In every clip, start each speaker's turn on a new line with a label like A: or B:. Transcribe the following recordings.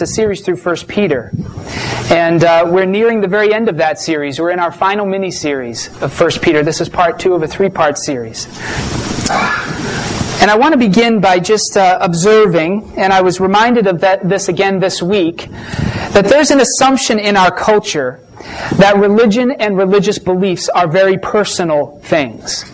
A: It's a series through 1 Peter. And uh, we're nearing the very end of that series. We're in our final mini series of 1 Peter. This is part two of a three part series. And I want to begin by just uh, observing, and I was reminded of that, this again this week, that there's an assumption in our culture that religion and religious beliefs are very personal things.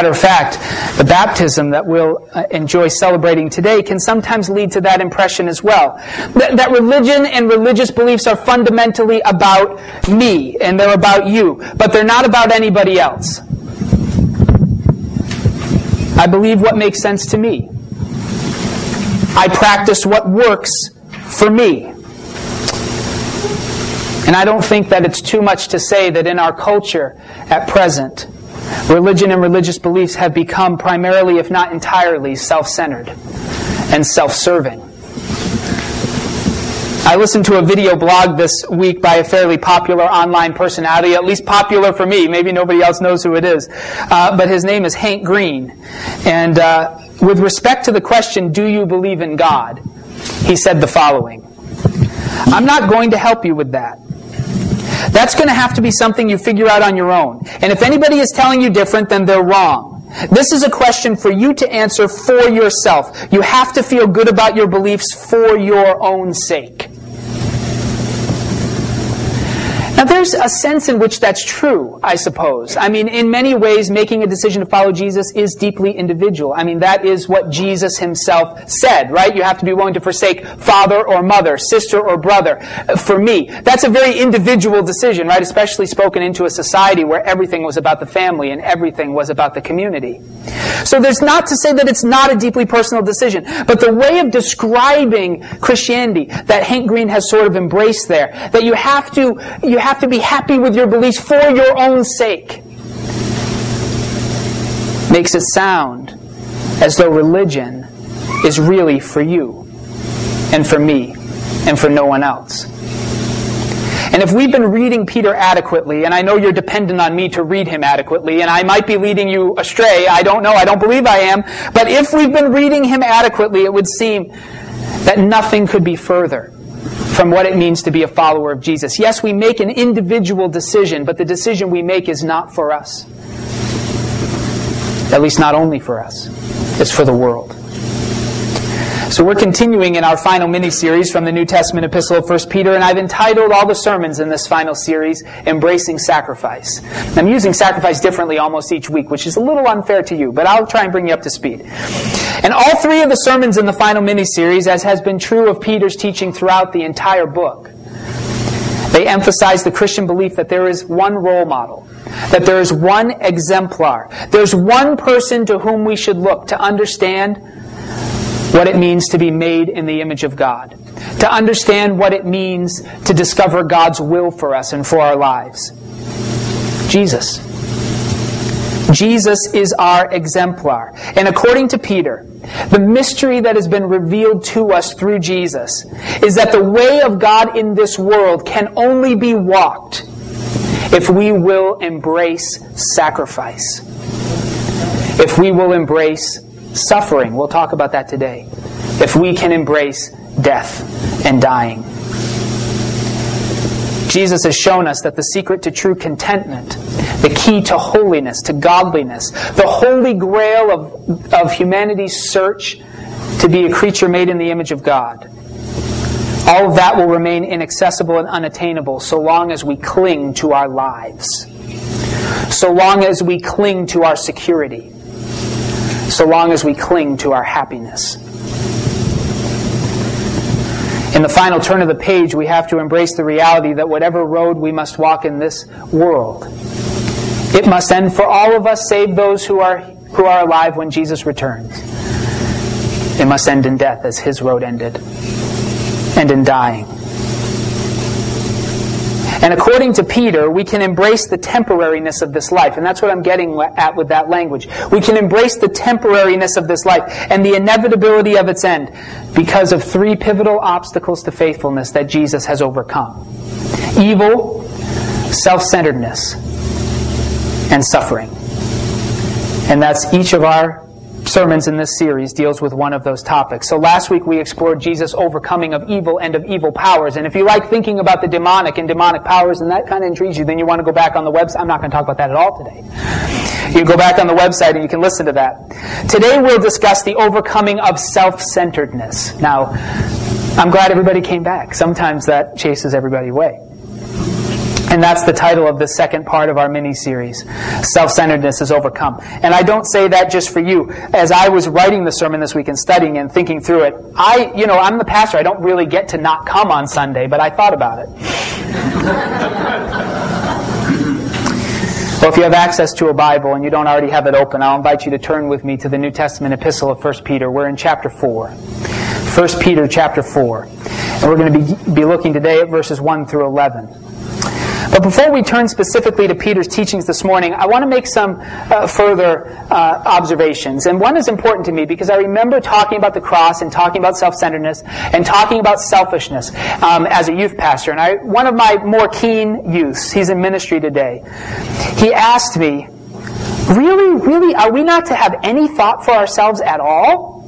A: Matter of fact, the baptism that we'll uh, enjoy celebrating today can sometimes lead to that impression as well. That, that, religion and religious beliefs are fundamentally about me and they're about you, but they're not about anybody else. I believe what makes sense to me. I practice what works for me. And I don't think that it's too much to say that in our culture at present, Religion and religious beliefs have become primarily, if not entirely, self centered and self serving. I listened to a video blog this week by a fairly popular online personality, at least popular for me. Maybe nobody else knows who it is. Uh, but his name is Hank Green. And uh, with respect to the question, do you believe in God? He said the following I'm not going to help you with that. That's going to have to be something you figure out on your own. And if anybody is telling you different, then they're wrong. This is a question for you to answer for yourself. You have to feel good about your beliefs for your own sake. Now, there's a sense in which that's true, I suppose. I mean, in many ways, making a decision to follow Jesus is deeply individual. I mean, that is what Jesus himself said, right? You have to be willing to forsake father or mother, sister or brother. Uh, for me, that's a very individual decision, right? Especially spoken into a society where everything was about the family and everything was about the community. So there's not to say that it's not a deeply personal decision, but the way of describing Christianity that Hank Green has sort of embraced there, that you have to, you have have to be happy with your beliefs for your own sake. Makes it sound as though religion is really for you and for me and for no one else. And if we've been reading Peter adequately, and I know you're dependent on me to read him adequately, and I might be leading you astray, I don't know, I don't believe I am, but if we've been reading him adequately, it would seem that nothing could be further from what it means to be a follower of Jesus. Yes, we make an individual decision, but the decision we make is not for us. At least not only for us, it's for the world. So we're continuing in our final mini-series from the New Testament epistle of 1 Peter, and I've entitled all the sermons in this final series, Embracing Sacrifice. I'm using sacrifice differently almost each week, which is a little unfair to you, but I'll try and bring you up to speed. And all three of the sermons in the final mini-series, as has been true of Peter's teaching throughout the entire book, they emphasize the Christian belief that there is one role model, that there is one exemplar, there's one person to whom we should look to understand what it means to be made in the image of God, to understand what it means to discover God's will for us and for our lives. Jesus. Jesus is our exemplar. And according to Peter, the mystery that has been revealed to us through Jesus is that the way of God in this world can only be walked if we will embrace sacrifice. If we will embrace suffering. We'll talk about that today. If we can embrace death and dying. Jesus has shown us that the secret to true contentment, the key to holiness, to godliness, the holy grail of, of humanity's search to be a creature made in the image of God, all of that will remain inaccessible and unattainable so long as we cling to our lives, so long as we cling to our security so long as we cling to our happiness. In the final turn of the page, we have to embrace the reality that whatever road we must walk in this world, it must end for all of us save those who are, who are alive when Jesus returns. It must end in death as his road ended, and in dying. And according to Peter, we can embrace the temporariness of this life. And that's what I'm getting at with that language. We can embrace the temporariness of this life and the inevitability of its end because of three pivotal obstacles to faithfulness that Jesus has overcome evil, self centeredness, and suffering. And that's each of our sermons in this series deals with one of those topics. So last week we explored Jesus' overcoming of evil and of evil powers. And if you like thinking about the demonic and demonic powers and that kind of intrigues you, then you want to go back on the website. I'm not going to talk about that at all today. You go back on the website and you can listen to that. Today we'll discuss the overcoming of self-centeredness. Now, I'm glad everybody came back. Sometimes that chases everybody away. And that's the title of the second part of our mini series. Self centeredness is overcome. And I don't say that just for you. As I was writing the sermon this week and studying and thinking through it, I, you know, I'm the pastor. I don't really get to not come on Sunday, but I thought about it. well, if you have access to a Bible and you don't already have it open, I'll invite you to turn with me to the New Testament epistle of 1 Peter. We're in chapter 4. 1 Peter chapter 4. And we're going to be, be looking today at verses 1 through 11. But before we turn specifically to Peter's teachings this morning, I want to make some uh, further uh, observations. And one is important to me because I remember talking about the cross and talking about self-centeredness and talking about selfishness um, as a youth pastor. And I, one of my more keen youths, he's in ministry today, he asked me, really, really, are we not to have any thought for ourselves at all?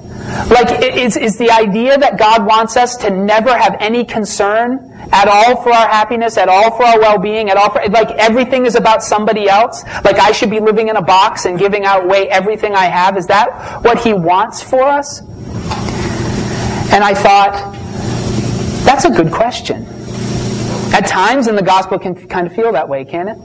A: Like, is, is the idea that God wants us to never have any concern at all for our happiness, at all for our well-being, at all for, like everything is about somebody else? Like I should be living in a box and giving out away everything I have? Is that what He wants for us? And I thought, that's a good question. At times in the gospel can kind of feel that way, can it?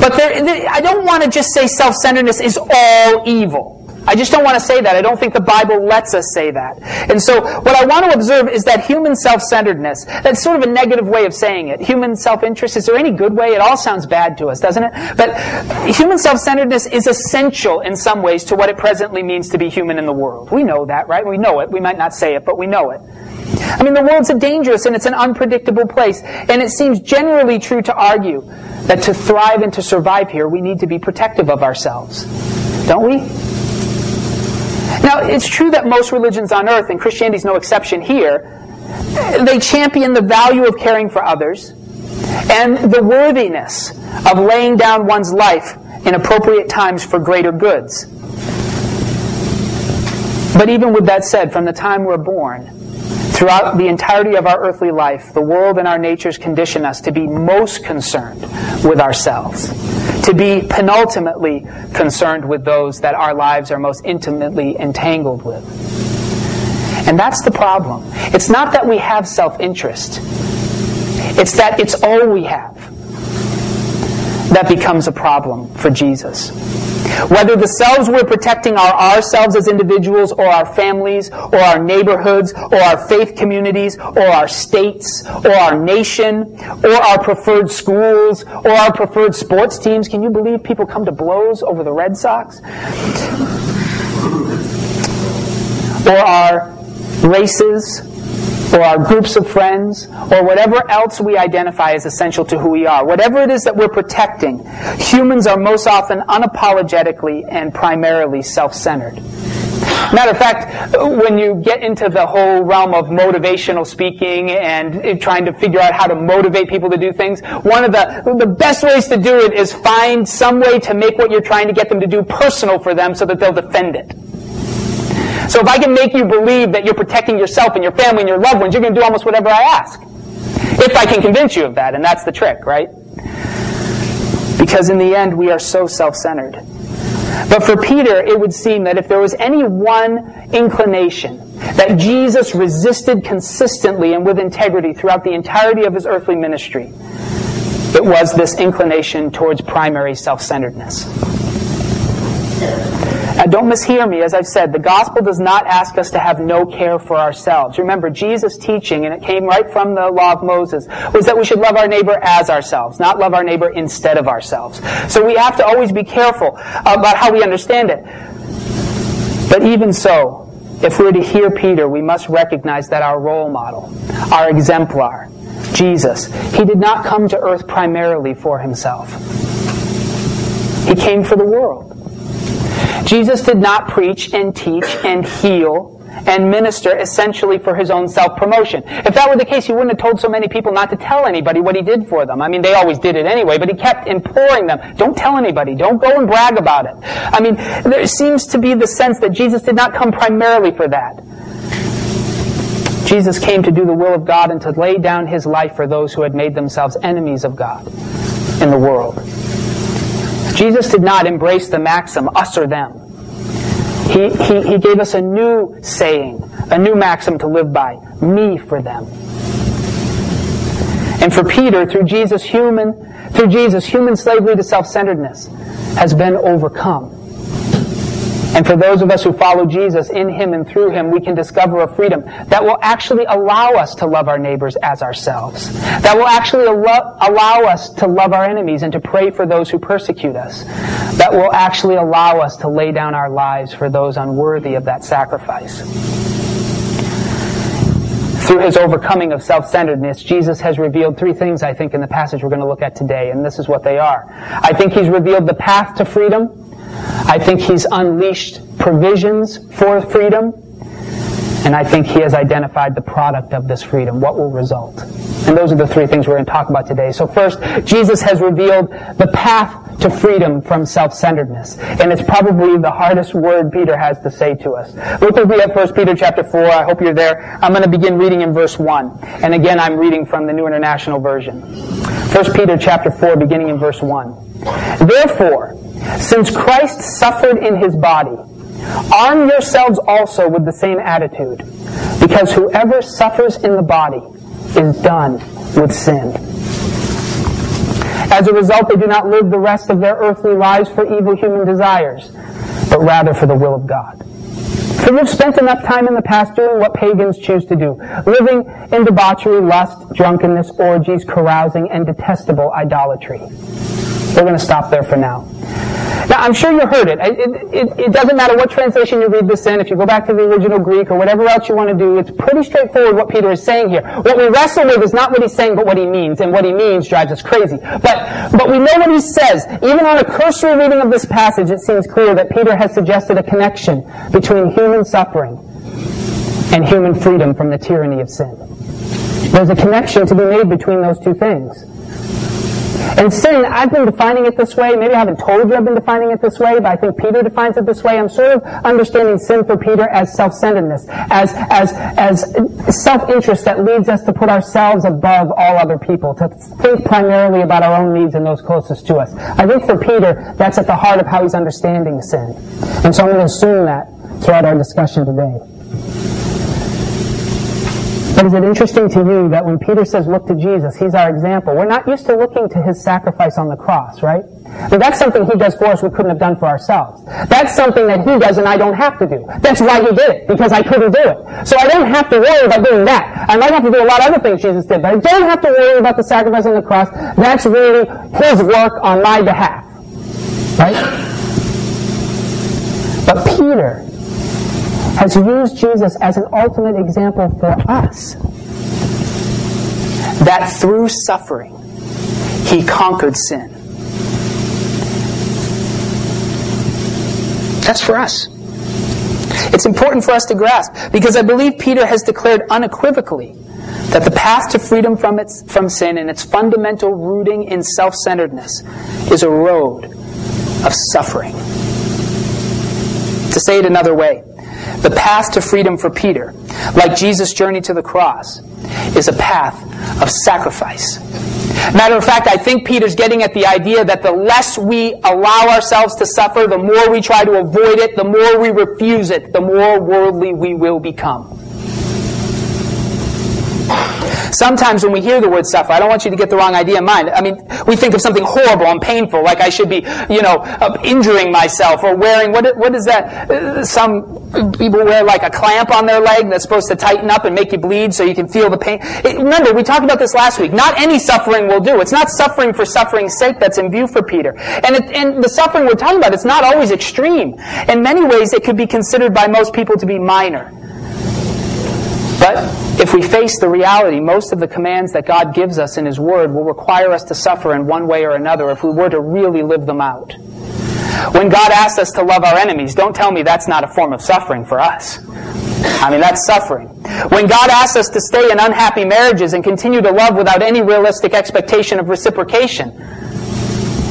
A: But there, I don't want to just say self-centeredness is all evil. I just don't want to say that. I don't think the Bible lets us say that. And so what I want to observe is that human self-centeredness, that's sort of a negative way of saying it. Human self-interest, is there any good way? It all sounds bad to us, doesn't it? But human self-centeredness is essential in some ways to what it presently means to be human in the world. We know that, right? We know it. We might not say it, but we know it. I mean, the world's a dangerous and it's an unpredictable place. And it seems generally true to argue that to thrive and to survive here, we need to be protective of ourselves. Don't we? Now, it's true that most religions on earth, and Christianity is no exception here, they champion the value of caring for others and the worthiness of laying down one's life in appropriate times for greater goods. But even with that said, from the time we're born, throughout the entirety of our earthly life, the world and our natures condition us to be most concerned with ourselves to be penultimately concerned with those that our lives are most intimately entangled with. And that's the problem. It's not that we have self interest, it's that it's all we have that becomes a problem for Jesus. Whether the selves we're protecting are ourselves as individuals, or our families, or our neighborhoods, or our faith communities, or our states, or our nation, or our preferred schools, or our preferred sports teams. Can you believe people come to blows over the Red Sox? Or our races, or our groups of friends, or whatever else we identify as essential to who we are. Whatever it is that we're protecting, humans are most often unapologetically and primarily self-centered. Matter of fact, when you get into the whole realm of motivational speaking and trying to figure out how to motivate people to do things, one of the, the best ways to do it is find some way to make what you're trying to get them to do personal for them so that they'll defend it. So if I can make you believe that you're protecting yourself and your family and your loved ones, you're going to do almost whatever I ask. If I can convince you of that, and that's the trick, right? Because in the end, we are so self-centered. But for Peter, it would seem that if there was any one inclination that Jesus resisted consistently and with integrity throughout the entirety of his earthly ministry, it was this inclination towards primary self-centeredness. Now, don't mishear me. As I've said, the gospel does not ask us to have no care for ourselves. Remember, Jesus' teaching, and it came right from the law of Moses, was that we should love our neighbor as ourselves, not love our neighbor instead of ourselves. So we have to always be careful about how we understand it. But even so, if we're to hear Peter, we must recognize that our role model, our exemplar, Jesus, he did not come to earth primarily for himself. He came for the world. Jesus did not preach and teach and heal and minister essentially for his own self-promotion. If that were the case, he wouldn't have told so many people not to tell anybody what he did for them. I mean, they always did it anyway, but he kept imploring them, don't tell anybody, don't go and brag about it. I mean, there seems to be the sense that Jesus did not come primarily for that. Jesus came to do the will of God and to lay down his life for those who had made themselves enemies of God in the world. Jesus did not embrace the maxim, us or them. He, he, he gave us a new saying, a new maxim to live by, me for them. And for Peter, through Jesus, human, through Jesus, human slavery to self-centeredness has been overcome. And for those of us who follow Jesus, in Him and through Him, we can discover a freedom that will actually allow us to love our neighbors as ourselves. That will actually allow us to love our enemies and to pray for those who persecute us. That will actually allow us to lay down our lives for those unworthy of that sacrifice. Through his overcoming of self-centeredness, Jesus has revealed three things, I think, in the passage we're going to look at today, and this is what they are. I think he's revealed the path to freedom, I think he's unleashed provisions for freedom. And I think he has identified the product of this freedom, what will result. And those are the three things we're going to talk about today. So first, Jesus has revealed the path to freedom from self-centeredness. And it's probably the hardest word Peter has to say to us. Look with me at 1 Peter chapter 4. I hope you're there. I'm going to begin reading in verse 1. And again, I'm reading from the New International Version. 1 Peter chapter 4, beginning in verse 1. Therefore, since Christ suffered in his body, arm yourselves also with the same attitude, because whoever suffers in the body is done with sin. As a result, they do not live the rest of their earthly lives for evil human desires, but rather for the will of God. For you've spent enough time in the past doing what pagans choose to do, living in debauchery, lust, drunkenness, orgies, carousing, and detestable idolatry. We're going to stop there for now. Now, I'm sure you heard it. It, it. it, doesn't matter what translation you read this in. If you go back to the original Greek or whatever else you want to do, it's pretty straightforward what Peter is saying here. What we wrestle with is not what he's saying, but what he means. And what he means drives us crazy. But, but we know what he says. Even on a cursory reading of this passage, it seems clear that Peter has suggested a connection between human suffering and human freedom from the tyranny of sin. There's a connection to be made between those two things. And sin, I've been defining it this way. Maybe I haven't told you I've been defining it this way, but I think Peter defines it this way. I'm sort of understanding sin for Peter as self-centeredness, as, as, as self-interest that leads us to put ourselves above all other people, to think primarily about our own needs and those closest to us. I think for Peter, that's at the heart of how he's understanding sin. And so I'm going to assume that throughout our discussion today. But is it interesting to you that when Peter says, look to Jesus, he's our example, we're not used to looking to his sacrifice on the cross, right? But that's something he does for us we couldn't have done for ourselves. That's something that he does and I don't have to do. That's why he did it, because I couldn't do it. So I don't have to worry about doing that. I might have to do a lot of other things Jesus did, but I don't have to worry about the sacrifice on the cross. That's really his work on my behalf. Right? But Peter has used Jesus as an ultimate example for us. That through suffering, he conquered sin. That's for us. It's important for us to grasp because I believe Peter has declared unequivocally that the path to freedom from, its, from sin and its fundamental rooting in self centeredness is a road of suffering. To say it another way, the path to freedom for Peter, like Jesus' journey to the cross, is a path of sacrifice. Matter of fact, I think Peter's getting at the idea that the less we allow ourselves to suffer, the more we try to avoid it, the more we refuse it, the more worldly we will become. Sometimes when we hear the word suffer, I don't want you to get the wrong idea in mind. I mean, we think of something horrible and painful, like I should be, you know, uh, injuring myself or wearing, what, what is that? Uh, some people wear like a clamp on their leg that's supposed to tighten up and make you bleed so you can feel the pain. It, remember, we talked about this last week. Not any suffering will do. It's not suffering for suffering's sake that's in view for Peter. And, it, and the suffering we're talking about, it's not always extreme. In many ways, it could be considered by most people to be minor. But if we face the reality, most of the commands that God gives us in His Word will require us to suffer in one way or another if we were to really live them out. When God asks us to love our enemies, don't tell me that's not a form of suffering for us. I mean, that's suffering. When God asks us to stay in unhappy marriages and continue to love without any realistic expectation of reciprocation,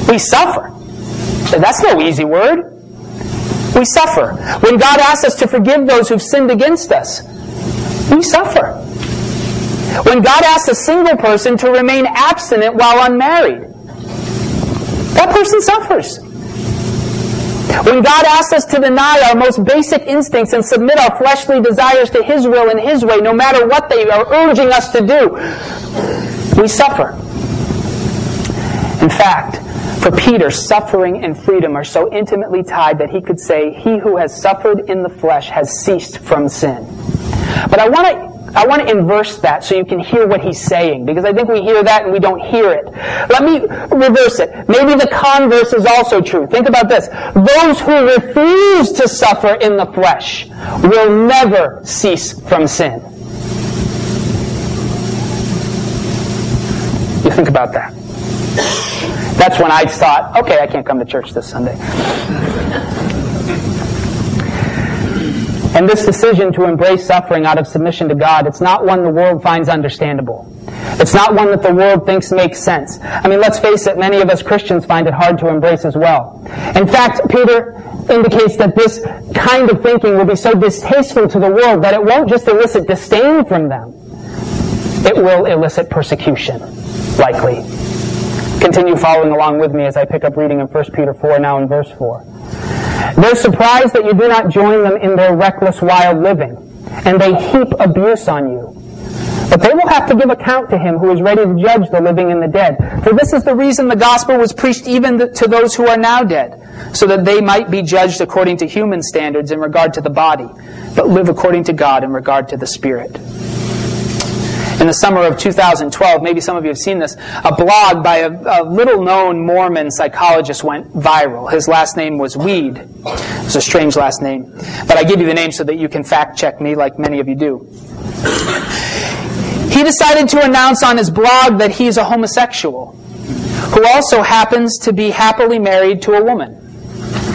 A: we suffer. That's no easy word. We suffer. When God asks us to forgive those who've sinned against us, we suffer. When God asks a single person to remain abstinent while unmarried, that person suffers. When God asks us to deny our most basic instincts and submit our fleshly desires to His will and His way, no matter what they are urging us to do, we suffer. In fact, for Peter, suffering and freedom are so intimately tied that he could say, He who has suffered in the flesh has ceased from sin. But I want to I want to inverse that so you can hear what he's saying, because I think we hear that and we don't hear it. Let me reverse it. Maybe the converse is also true. Think about this. Those who refuse to suffer in the flesh will never cease from sin. You think about that. That's when I thought, okay, I can't come to church this Sunday. And this decision to embrace suffering out of submission to God, it's not one the world finds understandable. It's not one that the world thinks makes sense. I mean, let's face it, many of us Christians find it hard to embrace as well. In fact, Peter indicates that this kind of thinking will be so distasteful to the world that it won't just elicit disdain from them. It will elicit persecution, likely. Continue following along with me as I pick up reading in 1 Peter 4 now in verse 4. They're surprised that you do not join them in their reckless, wild living, and they heap abuse on you. But they will have to give account to him who is ready to judge the living and the dead. For this is the reason the gospel was preached even to those who are now dead, so that they might be judged according to human standards in regard to the body, but live according to God in regard to the spirit in the summer of 2012, maybe some of you have seen this, a blog by a, a little known Mormon psychologist went viral. His last name was Weed. It's a strange last name. But I give you the name so that you can fact check me like many of you do. He decided to announce on his blog that he's a homosexual who also happens to be happily married to a woman.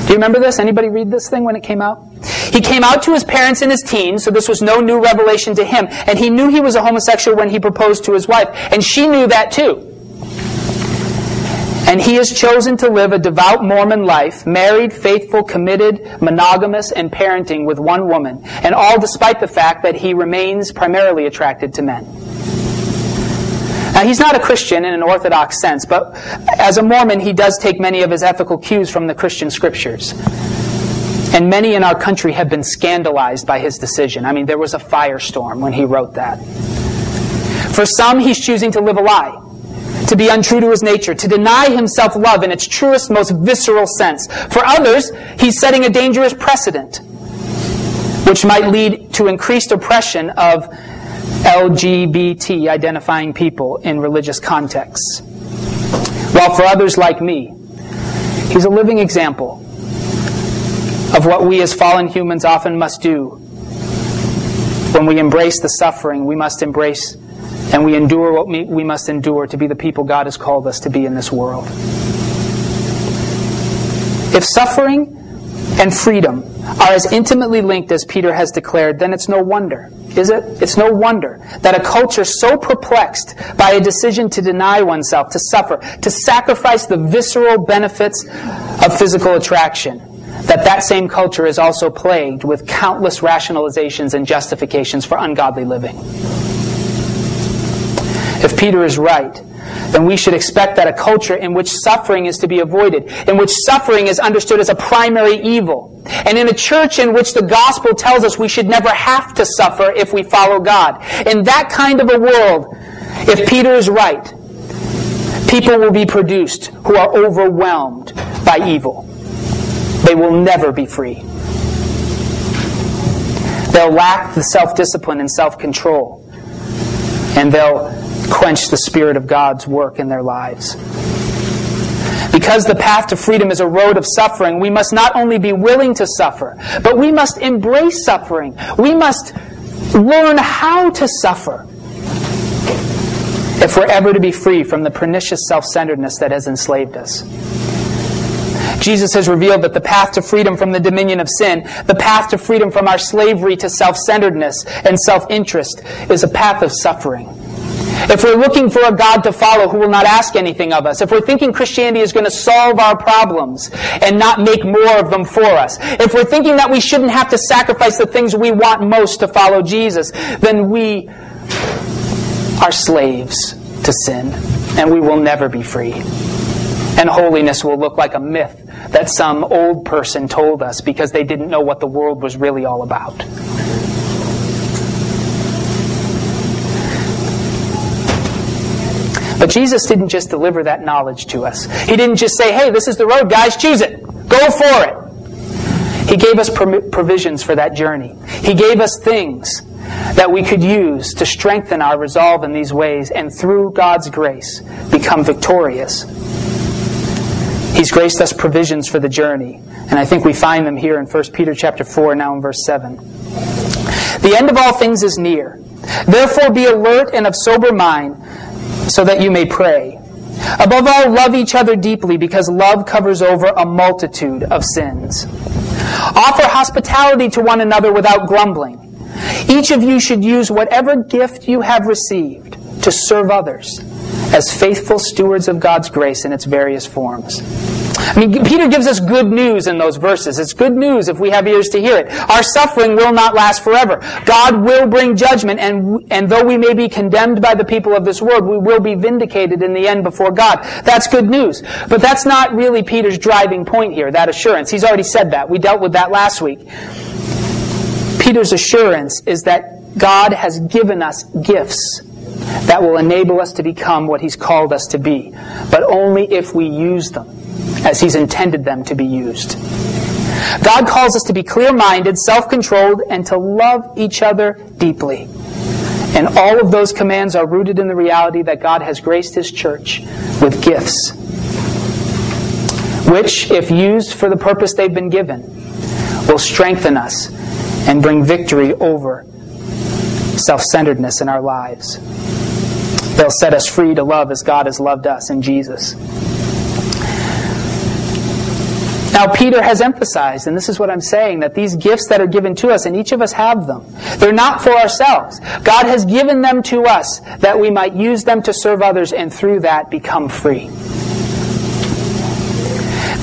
A: Do you remember this? Anybody read this thing when it came out? He came out to his parents in his teens, so this was no new revelation to him. And he knew he was a homosexual when he proposed to his wife. And she knew that too. And he has chosen to live a devout Mormon life, married, faithful, committed, monogamous, and parenting with one woman. And all despite the fact that he remains primarily attracted to men. Now, he's not a Christian in an orthodox sense, but as a Mormon, he does take many of his ethical cues from the Christian scriptures. And many in our country have been scandalized by his decision. I mean, there was a firestorm when he wrote that. For some, he's choosing to live a lie, to be untrue to his nature, to deny himself love in its truest, most visceral sense. For others, he's setting a dangerous precedent, which might lead to increased oppression of LGBT identifying people in religious contexts. While for others like me, he's a living example of what we as fallen humans often must do. When we embrace the suffering, we must embrace and we endure what we must endure to be the people God has called us to be in this world. If suffering and freedom are as intimately linked as Peter has declared, then it's no wonder, is it? It's no wonder that a culture so perplexed by a decision to deny oneself, to suffer, to sacrifice the visceral benefits of physical attraction, that that same culture is also plagued with countless rationalizations and justifications for ungodly living. If Peter is right, then we should expect that a culture in which suffering is to be avoided, in which suffering is understood as a primary evil, and in a church in which the gospel tells us we should never have to suffer if we follow God. In that kind of a world, if Peter is right, people will be produced who are overwhelmed by evil. They will never be free. They'll lack the self discipline and self control, and they'll quench the Spirit of God's work in their lives. Because the path to freedom is a road of suffering, we must not only be willing to suffer, but we must embrace suffering. We must learn how to suffer if we're ever to be free from the pernicious self centeredness that has enslaved us. Jesus has revealed that the path to freedom from the dominion of sin, the path to freedom from our slavery to self centeredness and self interest, is a path of suffering. If we're looking for a God to follow who will not ask anything of us, if we're thinking Christianity is going to solve our problems and not make more of them for us, if we're thinking that we shouldn't have to sacrifice the things we want most to follow Jesus, then we are slaves to sin and we will never be free. And holiness will look like a myth that some old person told us because they didn't know what the world was really all about. Jesus didn't just deliver that knowledge to us. He didn't just say, hey, this is the road, guys, choose it. Go for it. He gave us provisions for that journey. He gave us things that we could use to strengthen our resolve in these ways and through God's grace become victorious. He's graced us provisions for the journey, and I think we find them here in 1 Peter chapter 4 now in verse 7. The end of all things is near. Therefore be alert and of sober mind so that you may pray. Above all, love each other deeply because love covers over a multitude of sins. Offer hospitality to one another without grumbling. Each of you should use whatever gift you have received to serve others as faithful stewards of God's grace in its various forms. I mean, Peter gives us good news in those verses. It's good news if we have ears to hear it. Our suffering will not last forever. God will bring judgment, and, and though we may be condemned by the people of this world, we will be vindicated in the end before God. That's good news. But that's not really Peter's driving point here, that assurance. He's already said that. We dealt with that last week. Peter's assurance is that God has given us gifts that will enable us to become what He's called us to be, but only if we use them as He's intended them to be used. God calls us to be clear minded, self controlled, and to love each other deeply. And all of those commands are rooted in the reality that God has graced His church with gifts, which, if used for the purpose they've been given, will strengthen us and bring victory over self centeredness in our lives. They'll set us free to love as God has loved us in Jesus. Now, Peter has emphasized, and this is what I'm saying, that these gifts that are given to us, and each of us have them, they're not for ourselves. God has given them to us that we might use them to serve others and through that become free.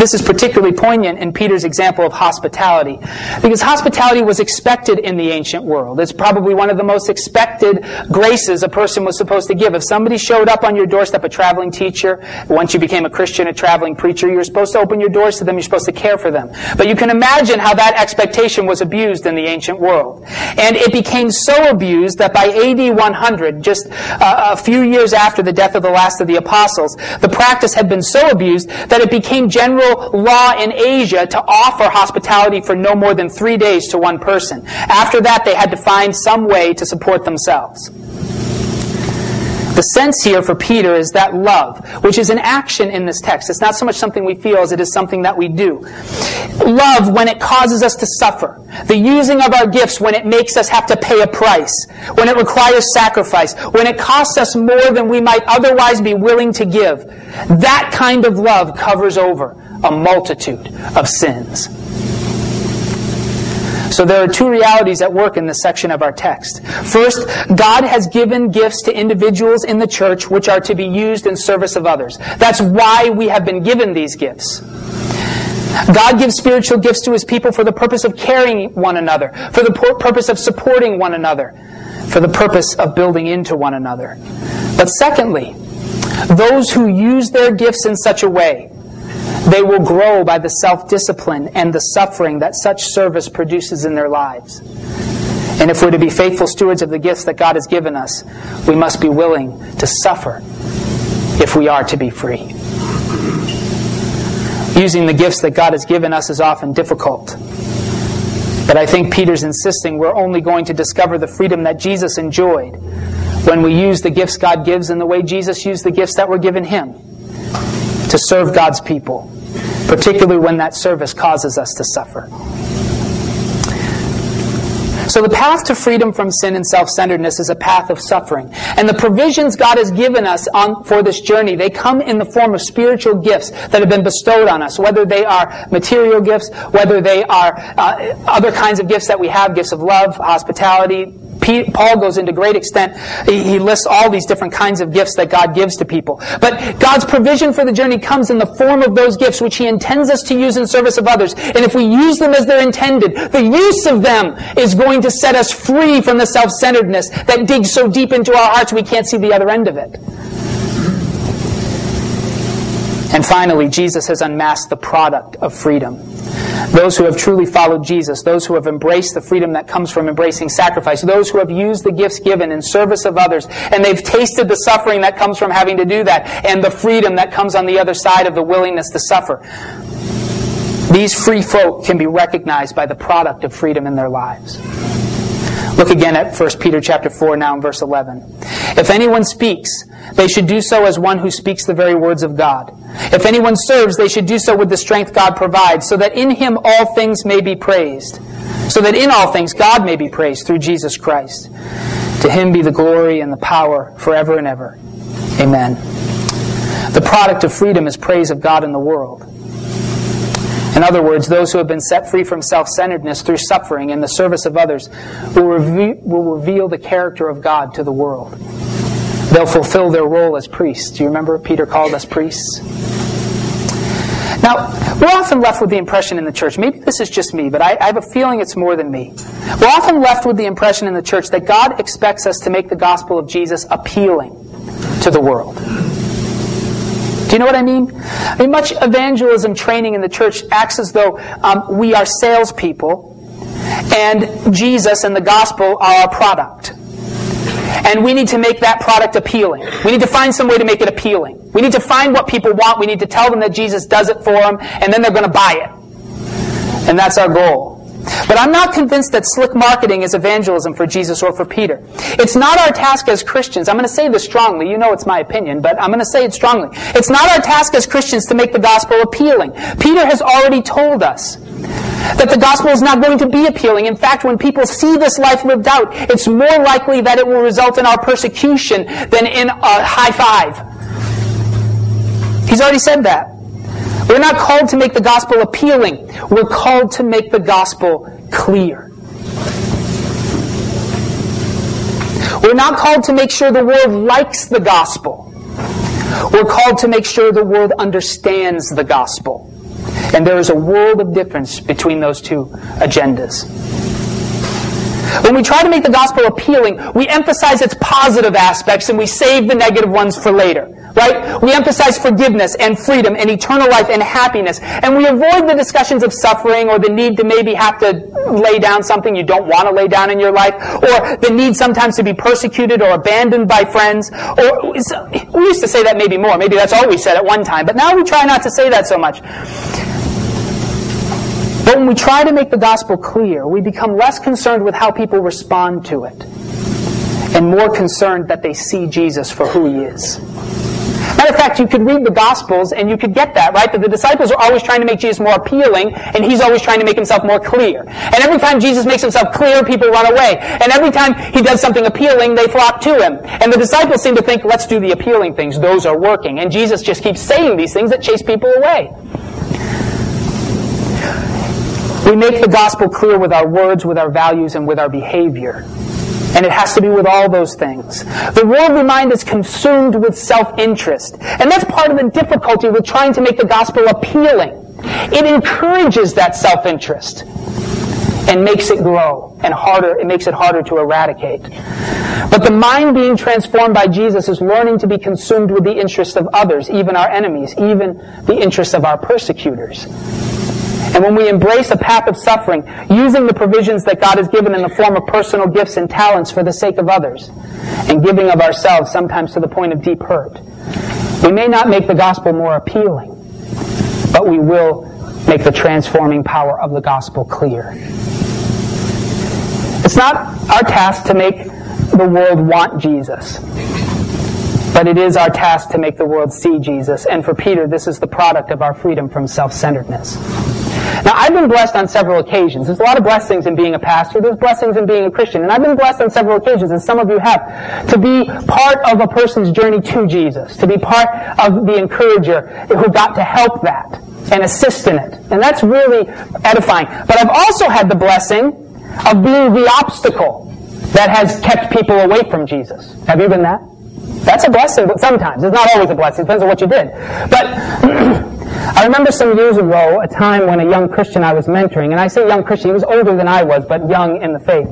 A: This is particularly poignant in Peter's example of hospitality, because hospitality was expected in the ancient world. It's probably one of the most expected graces a person was supposed to give. If somebody showed up on your doorstep, a traveling teacher, once you became a Christian, a traveling preacher, you're supposed to open your doors to them, you're supposed to care for them. But you can imagine how that expectation was abused in the ancient world. And it became so abused that by AD 100, just uh, a few years after the death of the last of the apostles, the practice had been so abused that it became general law in Asia to offer hospitality for no more than three days to one person. After that, they had to find some way to support themselves. The sense here for Peter is that love, which is an action in this text. It's not so much something we feel as it is something that we do. Love when it causes us to suffer. The using of our gifts when it makes us have to pay a price. When it requires sacrifice. When it costs us more than we might otherwise be willing to give. That kind of love covers over a multitude of sins. So there are two realities at work in this section of our text. First, God has given gifts to individuals in the church which are to be used in service of others. That's why we have been given these gifts. God gives spiritual gifts to his people for the purpose of carrying one another, for the purpose of supporting one another, for the purpose of building into one another. But secondly, those who use their gifts in such a way they will grow by the self discipline and the suffering that such service produces in their lives. And if we're to be faithful stewards of the gifts that God has given us, we must be willing to suffer if we are to be free. Using the gifts that God has given us is often difficult. But I think Peter's insisting we're only going to discover the freedom that Jesus enjoyed when we use the gifts God gives in the way Jesus used the gifts that were given him to serve God's people, particularly when that service causes us to suffer. So the path to freedom from sin and self-centeredness is a path of suffering. And the provisions God has given us on, for this journey, they come in the form of spiritual gifts that have been bestowed on us, whether they are material gifts, whether they are uh, other kinds of gifts that we have, gifts of love, hospitality, Paul goes into great extent. He lists all these different kinds of gifts that God gives to people. But God's provision for the journey comes in the form of those gifts, which He intends us to use in service of others. And if we use them as they're intended, the use of them is going to set us free from the self-centeredness that digs so deep into our hearts we can't see the other end of it. And finally, Jesus has unmasked the product of freedom. Those who have truly followed Jesus, those who have embraced the freedom that comes from embracing sacrifice, those who have used the gifts given in service of others, and they've tasted the suffering that comes from having to do that, and the freedom that comes on the other side of the willingness to suffer. These free folk can be recognized by the product of freedom in their lives. Look again at 1 Peter chapter 4 now in verse 11. If anyone speaks, they should do so as one who speaks the very words of God. If anyone serves, they should do so with the strength God provides, so that in him all things may be praised. So that in all things God may be praised through Jesus Christ. To him be the glory and the power forever and ever. Amen. The product of freedom is praise of God in the world. In other words, those who have been set free from self centeredness through suffering and the service of others will, reve- will reveal the character of God to the world. They'll fulfill their role as priests. Do you remember Peter called us priests? Now, we're often left with the impression in the church, maybe this is just me, but I, I, have a feeling it's more than me. We're often left with the impression in the church that God expects us to make the gospel of Jesus appealing to the world. Do you know what I mean? I mean, much evangelism training in the church acts as though um, we are salespeople and Jesus and the gospel are our product. And we need to make that product appealing. We need to find some way to make it appealing. We need to find what people want. We need to tell them that Jesus does it for them, and then they're going to buy it. And that's our goal. But I'm not convinced that slick marketing is evangelism for Jesus or for Peter. It's not our task as Christians. I'm going to say this strongly. You know it's my opinion, but I'm going to say it strongly. It's not our task as Christians to make the gospel appealing. Peter has already told us that the gospel is not going to be appealing. In fact, when people see this life lived out, it's more likely that it will result in our persecution than in a high five. He's already said that. We're not called to make the gospel appealing. We're called to make the gospel clear. We're not called to make sure the world likes the gospel. We're called to make sure the world understands the gospel. And there is a world of difference between those two agendas. When we try to make the gospel appealing, we emphasize its positive aspects and we save the negative ones for later. Right? We emphasize forgiveness and freedom and eternal life and happiness. And we avoid the discussions of suffering or the need to maybe have to lay down something you don't want to lay down in your life or the need sometimes to be persecuted or abandoned by friends. Or we used to say that maybe more. Maybe that's all we said at one time. But now we try not to say that so much. But when we try to make the gospel clear, we become less concerned with how people respond to it and more concerned that they see Jesus for who he is. Matter of fact, you could read the Gospels and you could get that, right? That the disciples are always trying to make Jesus more appealing and he's always trying to make himself more clear. And every time Jesus makes himself clear, people run away. And every time he does something appealing, they flock to him. And the disciples seem to think, let's do the appealing things. Those are working. And Jesus just keeps saying these things that chase people away. We make the gospel clear with our words, with our values, and with our behavior. And it has to be with all those things. The worldly mind is consumed with self-interest. And that's part of the difficulty with trying to make the gospel appealing. It encourages that self-interest and makes it grow and harder, it makes it harder to eradicate. But the mind being transformed by Jesus is learning to be consumed with the interests of others, even our enemies, even the interests of our persecutors. And when we embrace a path of suffering, using the provisions that God has given in the form of personal gifts and talents for the sake of others, and giving of ourselves sometimes to the point of deep hurt, we may not make the gospel more appealing, but we will make the transforming power of the gospel clear. It's not our task to make the world want Jesus. But it is our task to make the world see Jesus. And for Peter, this is the product of our freedom from self-centeredness. Now, I've been blessed on several occasions. There's a lot of blessings in being a pastor. There's blessings in being a Christian. And I've been blessed on several occasions, and some of you have, to be part of a person's journey to Jesus, to be part of the encourager who got to help that and assist in it. And that's really edifying. But I've also had the blessing of being the obstacle that has kept people away from Jesus. Have you been that? That's a blessing, but sometimes. It's not always a blessing. It depends on what you did. But I remember some years ago a time when a young Christian I was mentoring, and I say young Christian, he was older than I was, but young in the faith.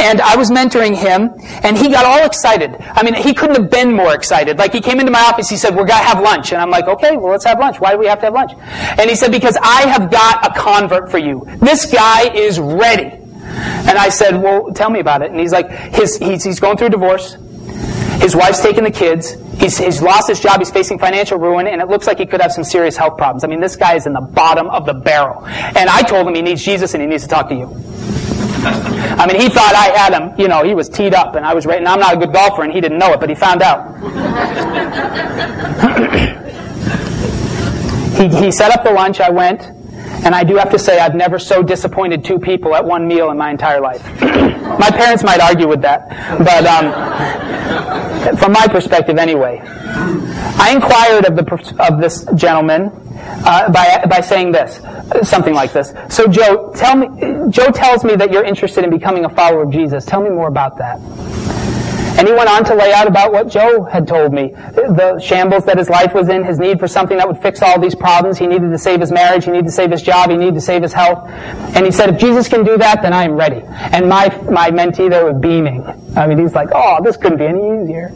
A: And I was mentoring him, and he got all excited. I mean, he couldn't have been more excited. Like, he came into my office, he said, we're gonna have lunch. And I'm like, okay, well, let's have lunch. Why do we have to have lunch? And he said, because I have got a convert for you. This guy is ready. And I said, well, tell me about it. And he's like, his, he's, he's going through a divorce. His wife's taking the kids. He's, he's lost his job. He's facing financial ruin, and it looks like he could have some serious health problems. I mean, this guy is in the bottom of the barrel. And I told him he needs Jesus and he needs to talk to you. I mean, he thought I had him, you know, he was teed up, and I was right. And I'm not a good golfer, and he didn't know it, but he found out. he, he set up the lunch. I went, and I do have to say, I've never so disappointed two people at one meal in my entire life. my parents might argue with that, but um, from my perspective, anyway. I inquired of, the, of this gentleman uh, by, by saying this, something like this. So, Joe, tell me, Joe tells me that you're interested in becoming a follower of Jesus. Tell me more about that. And he went on to lay out about what Joe had told me. The shambles that his life was in, his need for something that would fix all these problems. He needed to save his marriage, he needed to save his job, he needed to save his health. And he said, if Jesus can do that, then I am ready. And my, my mentee there was beaming. I mean, he's like, oh, this couldn't be any easier.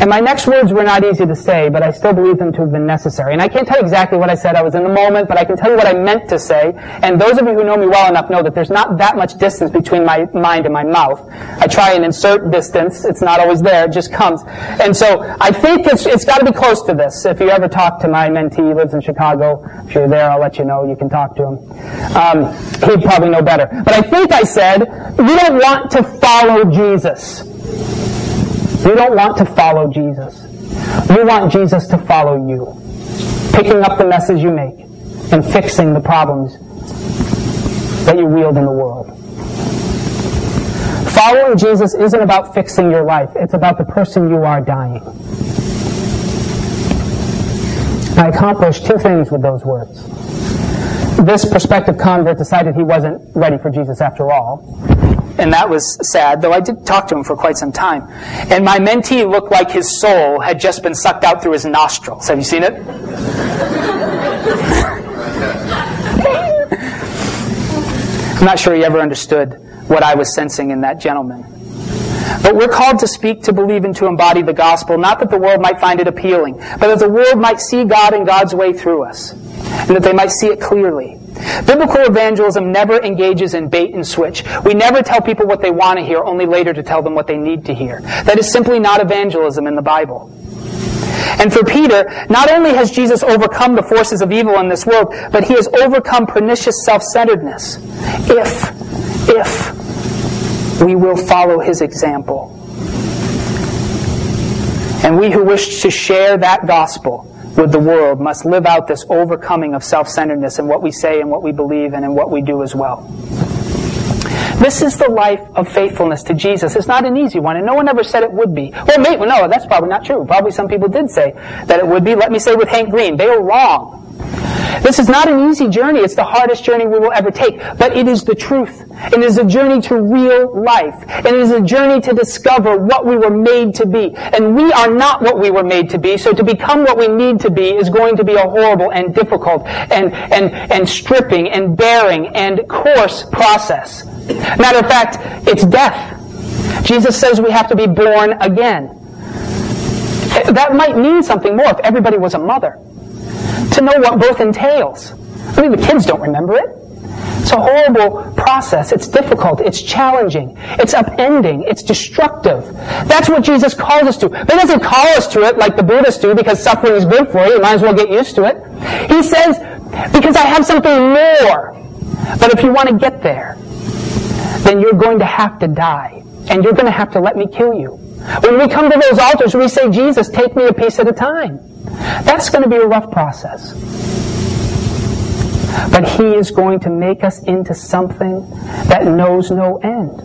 A: And my next words were not easy to say, but I still believe them to have been necessary. And I can't tell you exactly what I said. I was in the moment, but I can tell you what I meant to say. And those of you who know me well enough know that there's not that much distance between my mind and my mouth. I try and insert distance. It's not always there. It just comes. And so I think it's, it's got to be close to this. If you ever talk to my mentee, he lives in Chicago. If you're there, I'll let you know. You can talk to him. Um, he'd probably know better. But I think I said, we don't want to follow Jesus. You don't want to follow Jesus. You want Jesus to follow you, picking up the messes you make and fixing the problems that you wield in the world. Following Jesus isn't about fixing your life, it's about the person you are dying. I accomplished two things with those words. This prospective convert decided he wasn't ready for Jesus after all and that was sad, though I did talk to him for quite some time. And my mentee looked like his soul had just been sucked out through his nostrils. Have you seen it? I'm not sure he ever understood what I was sensing in that gentleman. But we're called to speak, to believe, and to embody the gospel, not that the world might find it appealing, but that the world might see God and God's way through us, and that they might see it clearly. Biblical evangelism never engages in bait and switch. We never tell people what they want to hear, only later to tell them what they need to hear. That is simply not evangelism in the Bible. And for Peter, not only has Jesus overcome the forces of evil in this world, but he has overcome pernicious self-centeredness. If, if we will follow his example. And we who wish to share that gospel with the world must live out this overcoming of self centeredness in what we say and what we believe and in what we do as well. This is the life of faithfulness to Jesus. It's not an easy one, and no one ever said it would be. Well, maybe, no, that's probably not true. Probably some people did say that it would be. Let me say with Hank Green, they were wrong. This is not an easy journey. It's the hardest journey we will ever take. But it is the truth. It is a journey to real life. And it is a journey to discover what we were made to be. And we are not what we were made to be. So to become what we need to be is going to be a horrible and difficult and, and, and stripping and bearing and coarse process. Matter of fact, it's death. Jesus says we have to be born again. That might mean something more if everybody was a mother to know what birth entails. I mean, the kids don't remember it. It's a horrible process. It's difficult. It's challenging. It's upending. It's destructive. That's what Jesus calls us to. But he doesn't call us to it like the Buddhists do because suffering is good for you. You might as well get used to it. He says, because I have something more. But if you want to get there, then you're going to have to die. And you're going to have to let me kill you. When we come to those altars, we say, Jesus, take me a piece at a time. That's going to be a rough process. but He is going to make us into something that knows no end.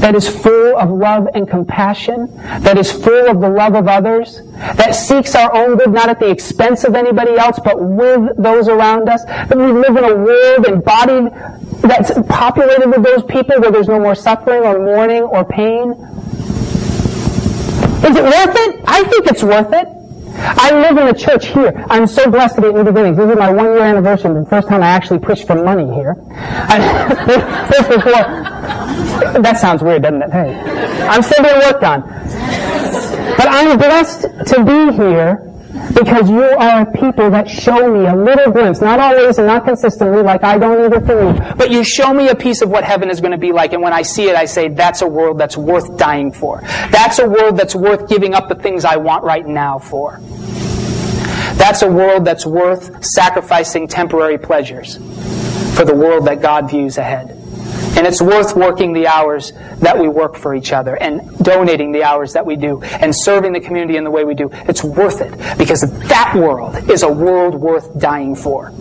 A: That is full of love and compassion, that is full of the love of others, that seeks our own good not at the expense of anybody else, but with those around us. That we live in a world embodied that's populated with those people where there's no more suffering or mourning or pain. Is it worth it? I think it's worth it. I live in a church here. I'm so blessed to be at New Beginnings. This is my one year anniversary, the first time I actually pushed for money here. before. That sounds weird, doesn't it? Hey, I'm still being worked on. But I'm blessed to be here because you are people that show me a little glimpse, not always and not consistently, like I don't either for you, but you show me a piece of what heaven is going to be like, and when I see it, I say, that's a world that's worth dying for. That's a world that's worth giving up the things I want right now for. That's a world that's worth sacrificing temporary pleasures for the world that God views ahead. And it's worth working the hours that we work for each other and donating the hours that we do and serving the community in the way we do. It's worth it because that world is a world worth dying for.